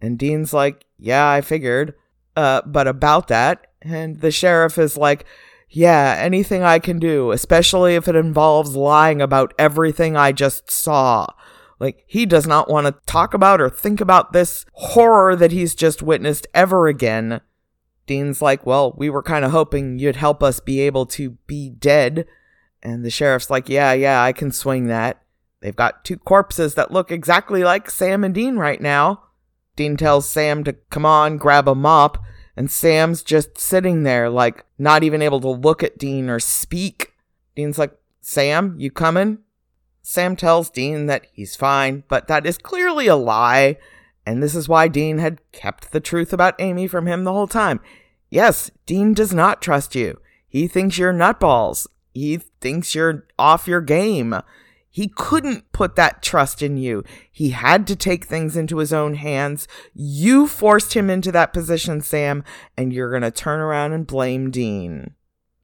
And Dean's like, Yeah, I figured. Uh, but about that, and the sheriff is like, yeah, anything I can do, especially if it involves lying about everything I just saw. Like, he does not want to talk about or think about this horror that he's just witnessed ever again. Dean's like, well, we were kind of hoping you'd help us be able to be dead. And the sheriff's like, yeah, yeah, I can swing that. They've got two corpses that look exactly like Sam and Dean right now. Dean tells Sam to come on, grab a mop, and Sam's just sitting there, like, not even able to look at Dean or speak. Dean's like, Sam, you coming? Sam tells Dean that he's fine, but that is clearly a lie. And this is why Dean had kept the truth about Amy from him the whole time. Yes, Dean does not trust you. He thinks you're nutballs. He thinks you're off your game. He couldn't put that trust in you. He had to take things into his own hands. You forced him into that position, Sam, and you're going to turn around and blame Dean.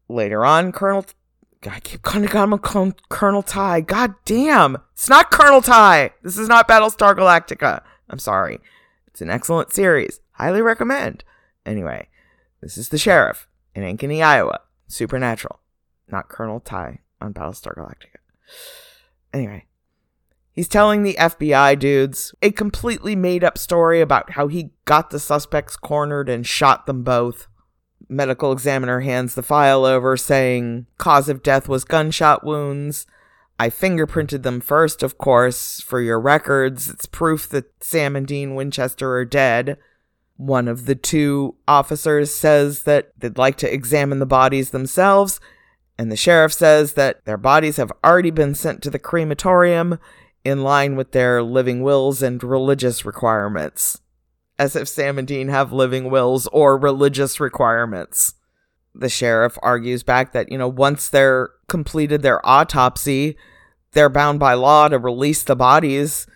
Later on, Colonel. I keep calling him Colonel Tigh. God damn. It's not Colonel Tigh. This is not Battlestar Galactica. I'm sorry. It's an excellent series. Highly recommend. Anyway, this is the sheriff in Ankeny, Iowa. Supernatural. Not Colonel Tigh on Battlestar Galactica. Anyway, he's telling the FBI dudes a completely made up story about how he got the suspects cornered and shot them both. Medical examiner hands the file over saying cause of death was gunshot wounds. I fingerprinted them first, of course, for your records. It's proof that Sam and Dean Winchester are dead. One of the two officers says that they'd like to examine the bodies themselves, and the sheriff says that their bodies have already been sent to the crematorium in line with their living wills and religious requirements. As if Sam and Dean have living wills or religious requirements. The sheriff argues back that, you know, once they're completed their autopsy, they're bound by law to release the bodies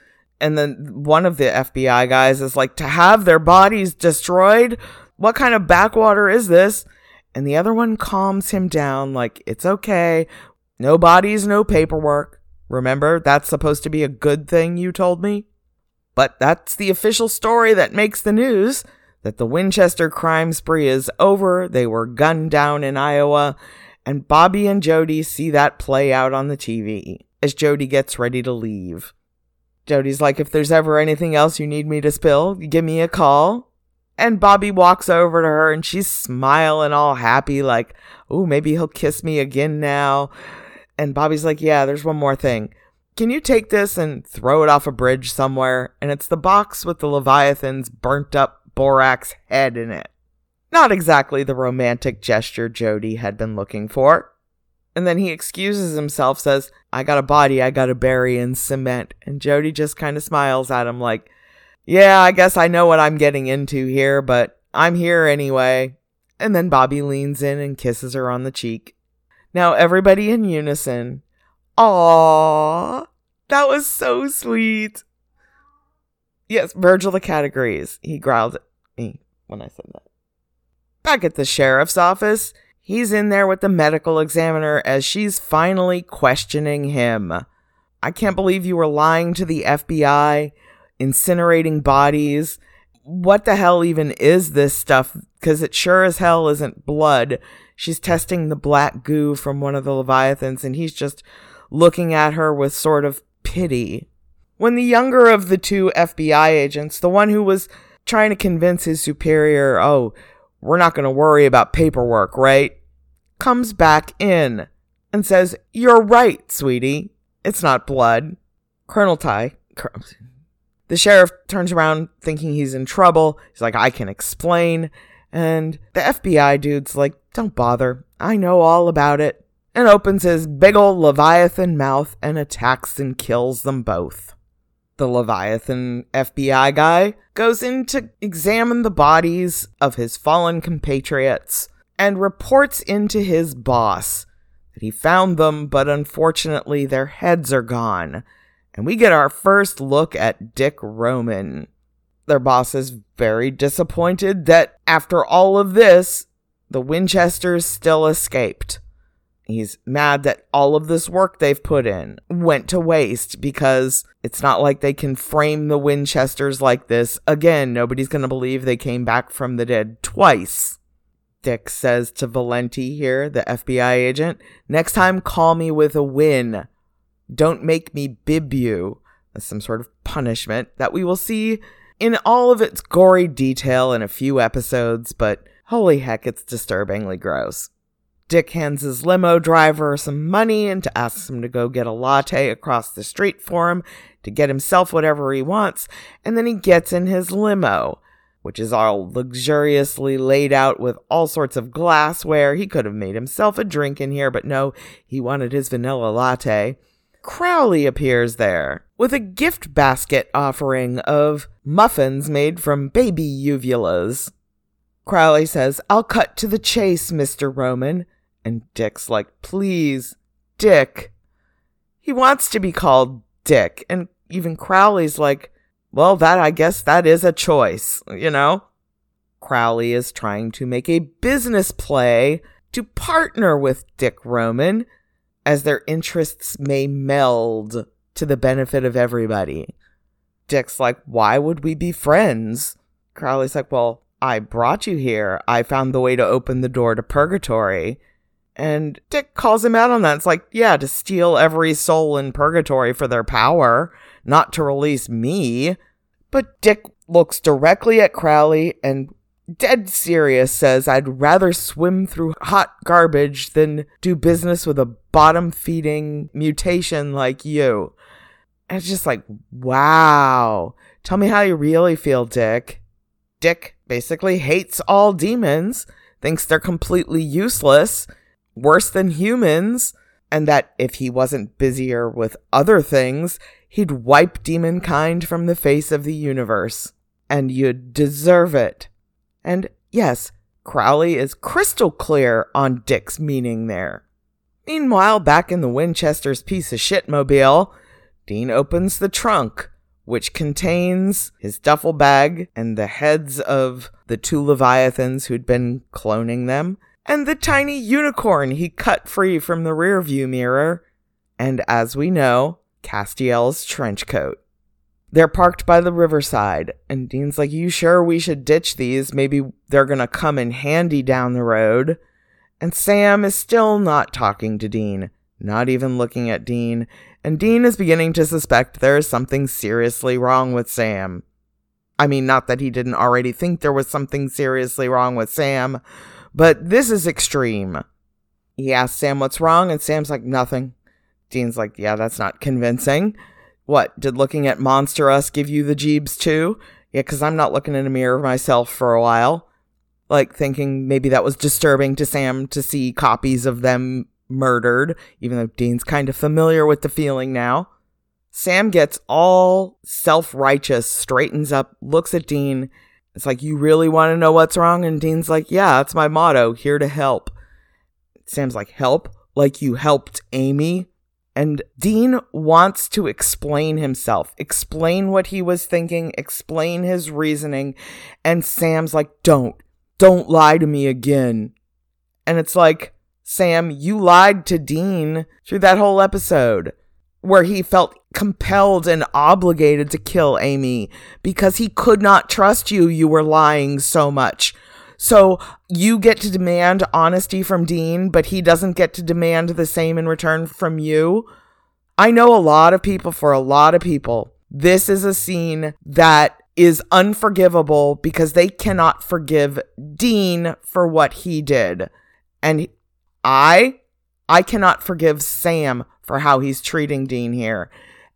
and then one of the FBI guys is like, to have their bodies destroyed? What kind of backwater is this? And the other one calms him down, like, it's okay. No bodies, no paperwork. Remember, that's supposed to be a good thing, you told me? But that's the official story that makes the news that the Winchester crime spree is over. They were gunned down in Iowa, and Bobby and Jody see that play out on the TV as Jody gets ready to leave. Jody's like, if there's ever anything else you need me to spill, give me a call. And Bobby walks over to her and she's smiling all happy, like, oh, maybe he'll kiss me again now. And Bobby's like, yeah, there's one more thing. Can you take this and throw it off a bridge somewhere? And it's the box with the Leviathan's burnt up borax head in it. Not exactly the romantic gesture Jody had been looking for. And then he excuses himself, says, I got a body I gotta bury in cement. And Jody just kind of smiles at him, like, Yeah, I guess I know what I'm getting into here, but I'm here anyway. And then Bobby leans in and kisses her on the cheek. Now, everybody in unison, Aww, that was so sweet. Yes, Virgil the categories. He growled at me when I said that. Back at the sheriff's office, He's in there with the medical examiner as she's finally questioning him. I can't believe you were lying to the FBI, incinerating bodies. What the hell even is this stuff? Because it sure as hell isn't blood. She's testing the black goo from one of the Leviathans, and he's just looking at her with sort of pity. When the younger of the two FBI agents, the one who was trying to convince his superior, oh, we're not going to worry about paperwork, right? Comes back in and says, You're right, sweetie. It's not blood. Colonel Tigh. The sheriff turns around thinking he's in trouble. He's like, I can explain. And the FBI dude's like, Don't bother. I know all about it. And opens his big ol' Leviathan mouth and attacks and kills them both. The Leviathan FBI guy goes in to examine the bodies of his fallen compatriots and reports into his boss that he found them, but unfortunately their heads are gone. And we get our first look at Dick Roman. Their boss is very disappointed that after all of this, the Winchesters still escaped. He's mad that all of this work they've put in went to waste because it's not like they can frame the Winchesters like this. Again, nobody's going to believe they came back from the dead twice. Dick says to Valenti here, the FBI agent, next time call me with a win. Don't make me bib you. Some sort of punishment that we will see in all of its gory detail in a few episodes, but holy heck, it's disturbingly gross. Dick hands his limo driver some money and to ask him to go get a latte across the street for him to get himself whatever he wants, and then he gets in his limo, which is all luxuriously laid out with all sorts of glassware. He could have made himself a drink in here, but no, he wanted his vanilla latte. Crowley appears there with a gift basket offering of muffins made from baby uvulas. Crowley says, I'll cut to the chase, Mr. Roman. And Dick's like, please, Dick. He wants to be called Dick. And even Crowley's like, well, that, I guess that is a choice, you know? Crowley is trying to make a business play to partner with Dick Roman as their interests may meld to the benefit of everybody. Dick's like, why would we be friends? Crowley's like, well, I brought you here. I found the way to open the door to purgatory. And Dick calls him out on that. It's like, yeah, to steal every soul in purgatory for their power, not to release me. But Dick looks directly at Crowley and dead serious says I'd rather swim through hot garbage than do business with a bottom feeding mutation like you. And it's just like, wow. Tell me how you really feel, Dick. Dick basically hates all demons, thinks they're completely useless, worse than humans, and that if he wasn't busier with other things, he'd wipe demonkind from the face of the universe. And you'd deserve it. And yes, Crowley is crystal clear on Dick's meaning there. Meanwhile, back in the Winchester's piece of shit mobile, Dean opens the trunk, which contains his duffel bag and the heads of the two Leviathans who'd been cloning them, and the tiny unicorn he cut free from the rearview mirror, and as we know, Castiel's trench coat. They're parked by the riverside, and Dean's like, You sure we should ditch these? Maybe they're gonna come in handy down the road. And Sam is still not talking to Dean, not even looking at Dean, and Dean is beginning to suspect there is something seriously wrong with Sam. I mean, not that he didn't already think there was something seriously wrong with Sam, but this is extreme. He asks Sam what's wrong, and Sam's like, Nothing. Dean's like, Yeah, that's not convincing. What, did looking at Monster Us give you the jeebs too? Yeah, because I'm not looking in a mirror myself for a while. Like, thinking maybe that was disturbing to Sam to see copies of them murdered, even though Dean's kind of familiar with the feeling now. Sam gets all self righteous, straightens up, looks at Dean. It's like, You really want to know what's wrong? And Dean's like, Yeah, that's my motto, here to help. Sam's like, Help? Like you helped Amy? And Dean wants to explain himself, explain what he was thinking, explain his reasoning. And Sam's like, don't, don't lie to me again. And it's like, Sam, you lied to Dean through that whole episode where he felt compelled and obligated to kill Amy because he could not trust you. You were lying so much. So you get to demand honesty from Dean, but he doesn't get to demand the same in return from you. I know a lot of people, for a lot of people, this is a scene that is unforgivable because they cannot forgive Dean for what he did. And I, I cannot forgive Sam for how he's treating Dean here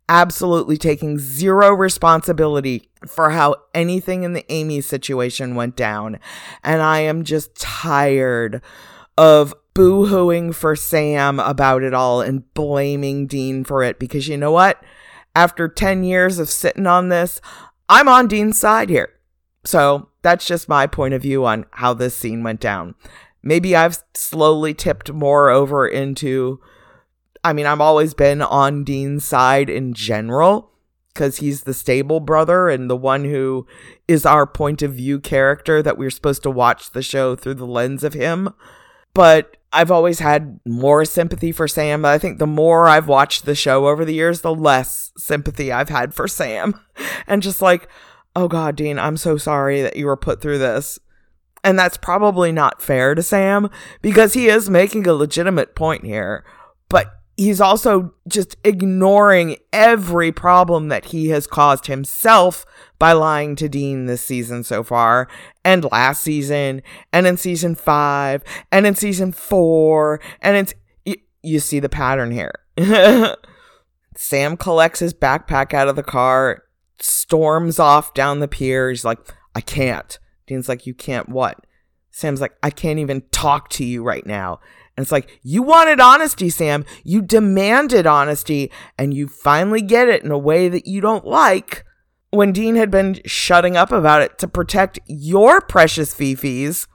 absolutely taking zero responsibility for how anything in the Amy situation went down. And I am just tired of boo hooing for Sam about it all and blaming Dean for it because you know what? After 10 years of sitting on this, I'm on Dean's side here. So that's just my point of view on how this scene went down. Maybe I've slowly tipped more over into I mean, I've always been on Dean's side in general because he's the stable brother and the one who is our point of view character that we're supposed to watch the show through the lens of him. But I've always had more sympathy for Sam. I think the more I've watched the show over the years, the less sympathy I've had for Sam. (laughs) And just like, oh God, Dean, I'm so sorry that you were put through this. And that's probably not fair to Sam because he is making a legitimate point here. But he's also just ignoring every problem that he has caused himself by lying to Dean this season so far, and last season, and in season five, and in season four, and it's you, you see the pattern here. (laughs) Sam collects his backpack out of the car, storms off down the pier. He's like, I can't. Dean's like, You can't what? Sam's like, I can't even talk to you right now. And it's like, you wanted honesty, Sam. You demanded honesty, and you finally get it in a way that you don't like. When Dean had been shutting up about it to protect your precious Fifis,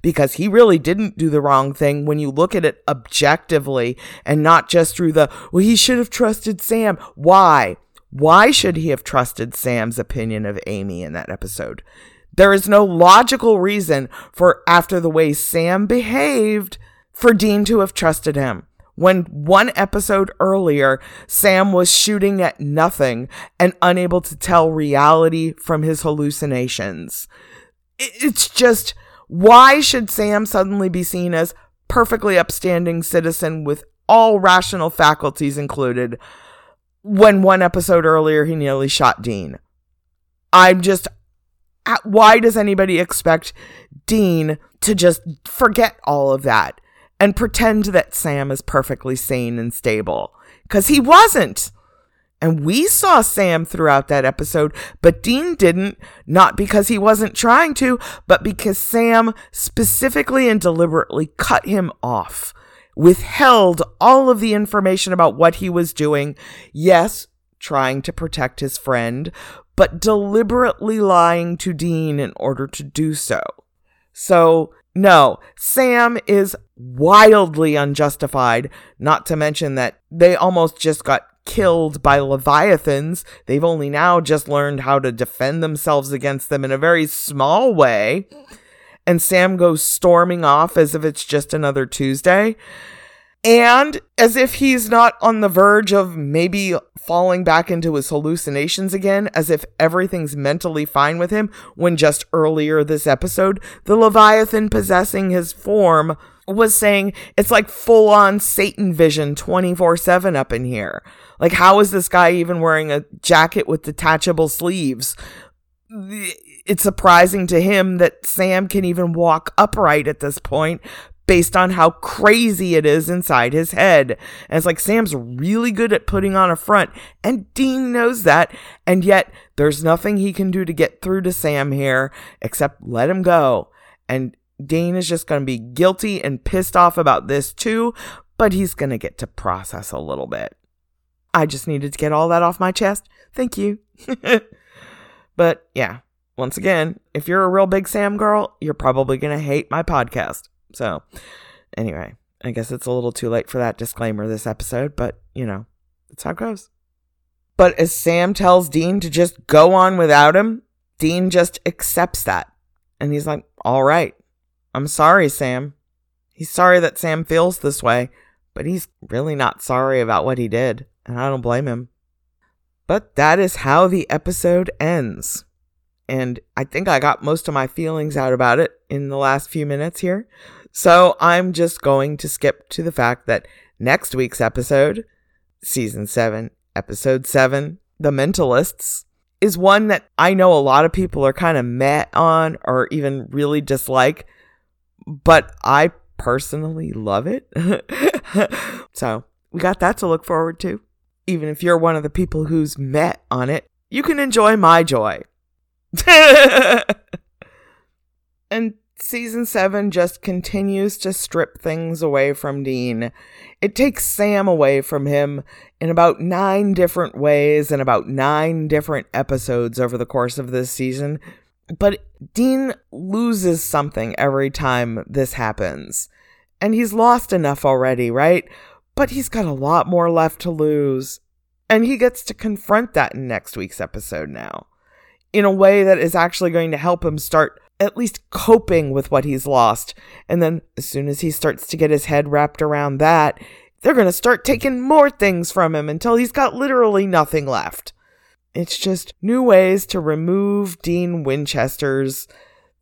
because he really didn't do the wrong thing when you look at it objectively and not just through the, well, he should have trusted Sam. Why? Why should he have trusted Sam's opinion of Amy in that episode? There is no logical reason for, after the way Sam behaved, for Dean to have trusted him. When one episode earlier, Sam was shooting at nothing and unable to tell reality from his hallucinations. It's just, why should Sam suddenly be seen as perfectly upstanding citizen with all rational faculties included when one episode earlier he nearly shot Dean? I'm just, why does anybody expect Dean to just forget all of that and pretend that Sam is perfectly sane and stable? Because he wasn't. And we saw Sam throughout that episode, but Dean didn't, not because he wasn't trying to, but because Sam specifically and deliberately cut him off, withheld all of the information about what he was doing. Yes, trying to protect his friend, but deliberately lying to Dean in order to do so. So, no, Sam is wildly unjustified, not to mention that they almost just got killed by leviathans. They've only now just learned how to defend themselves against them in a very small way. And Sam goes storming off as if it's just another Tuesday. And as if he's not on the verge of maybe falling back into his hallucinations again, as if everything's mentally fine with him, when just earlier this episode, the Leviathan possessing his form was saying it's like full on Satan vision 24 7 up in here. Like, how is this guy even wearing a jacket with detachable sleeves? It's surprising to him that Sam can even walk upright at this point based on how crazy it is inside his head. And it's like Sam's really good at putting on a front, and Dean knows that, and yet there's nothing he can do to get through to Sam here except let him go. And Dean is just going to be guilty and pissed off about this too, but he's going to get to process a little bit. I just needed to get all that off my chest. Thank you. (laughs) but yeah, once again, if you're a real big Sam girl, you're probably going to hate my podcast. So, anyway, I guess it's a little too late for that disclaimer this episode, but you know, that's how it goes. But as Sam tells Dean to just go on without him, Dean just accepts that. And he's like, all right, I'm sorry, Sam. He's sorry that Sam feels this way, but he's really not sorry about what he did, and I don't blame him. But that is how the episode ends. And I think I got most of my feelings out about it in the last few minutes here. So I'm just going to skip to the fact that next week's episode, season 7, episode 7, The Mentalists, is one that I know a lot of people are kind of met on or even really dislike but I personally love it. (laughs) so we got that to look forward to. Even if you're one of the people who's met on it, you can enjoy my joy. (laughs) and season seven just continues to strip things away from Dean. It takes Sam away from him in about nine different ways and about nine different episodes over the course of this season, but Dean loses something every time this happens. And he's lost enough already, right? But he's got a lot more left to lose. And he gets to confront that in next week's episode now in a way that is actually going to help him start at least coping with what he's lost. And then as soon as he starts to get his head wrapped around that, they're going to start taking more things from him until he's got literally nothing left. It's just new ways to remove Dean Winchester's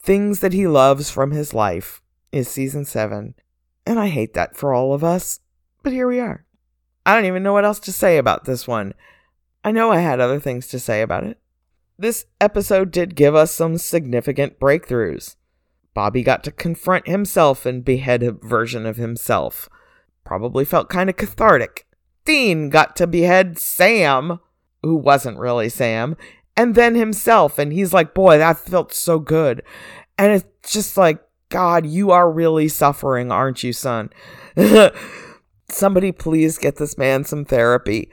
things that he loves from his life is season 7. And I hate that for all of us. But here we are. I don't even know what else to say about this one. I know I had other things to say about it. This episode did give us some significant breakthroughs. Bobby got to confront himself and behead a version of himself. Probably felt kind of cathartic. Dean got to behead Sam who wasn't really Sam, and then himself. And he's like, boy, that felt so good. And it's just like, God, you are really suffering, aren't you, son? (laughs) Somebody please get this man some therapy.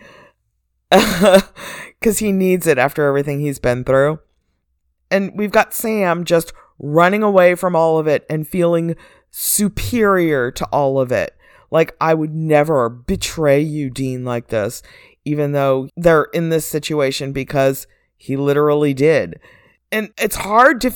(laughs) Because he needs it after everything he's been through. And we've got Sam just running away from all of it and feeling superior to all of it. Like, I would never betray you, Dean, like this even though they're in this situation because he literally did. And it's hard to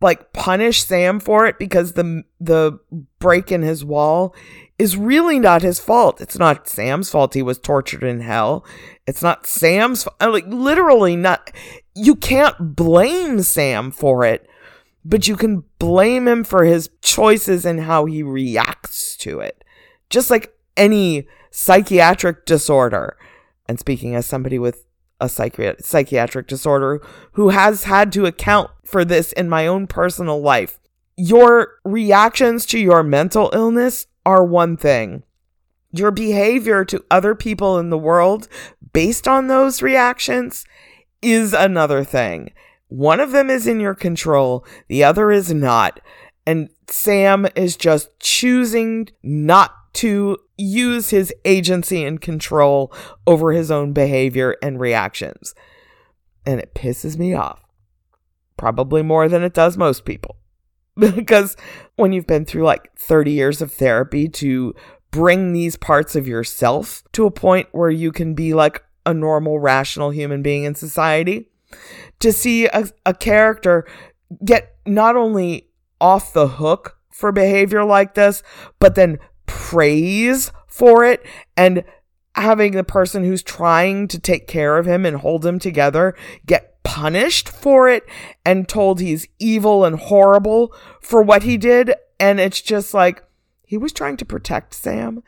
like punish Sam for it because the the break in his wall is really not his fault. It's not Sam's fault he was tortured in hell. It's not Sam's like literally not you can't blame Sam for it, but you can blame him for his choices and how he reacts to it. Just like any psychiatric disorder and speaking as somebody with a psychi- psychiatric disorder who has had to account for this in my own personal life. Your reactions to your mental illness are one thing. Your behavior to other people in the world based on those reactions is another thing. One of them is in your control, the other is not. And Sam is just choosing not to use his agency and control over his own behavior and reactions. And it pisses me off. Probably more than it does most people. (laughs) because when you've been through like 30 years of therapy to bring these parts of yourself to a point where you can be like a normal, rational human being in society, to see a, a character get not only off the hook for behavior like this, but then praise for it and having the person who's trying to take care of him and hold him together get punished for it and told he's evil and horrible for what he did. And it's just like he was trying to protect Sam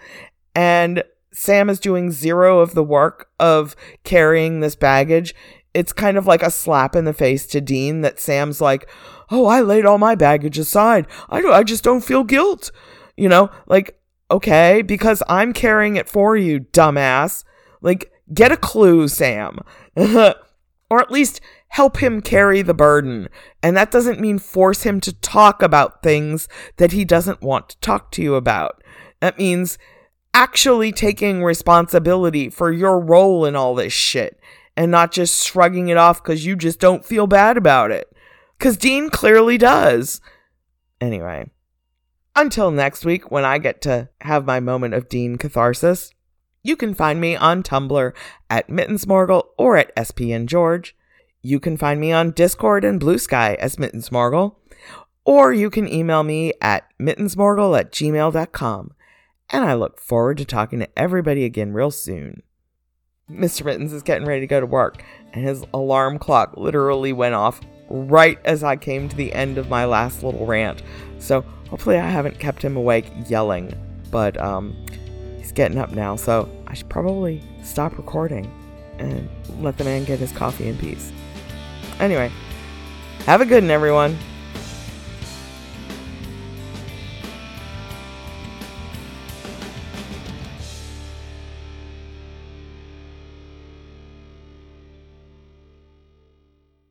and Sam is doing zero of the work of carrying this baggage. It's kind of like a slap in the face to Dean that Sam's like, "Oh, I laid all my baggage aside. I don't, I just don't feel guilt." You know, like okay, because I'm carrying it for you, dumbass. Like get a clue, Sam. (laughs) or at least help him carry the burden. And that doesn't mean force him to talk about things that he doesn't want to talk to you about. That means actually taking responsibility for your role in all this shit and not just shrugging it off because you just don't feel bad about it. Because Dean clearly does. Anyway, until next week when I get to have my moment of Dean catharsis, you can find me on Tumblr at Mittensmorgel or at SPN George. You can find me on Discord and Blue Sky as Mittensmorgel, or you can email me at mittensmorgel at gmail.com and I look forward to talking to everybody again real soon. Mr. Mittens is getting ready to go to work, and his alarm clock literally went off right as I came to the end of my last little rant. So hopefully I haven't kept him awake yelling, but um, he's getting up now, so I should probably stop recording and let the man get his coffee in peace. Anyway, have a good one, everyone.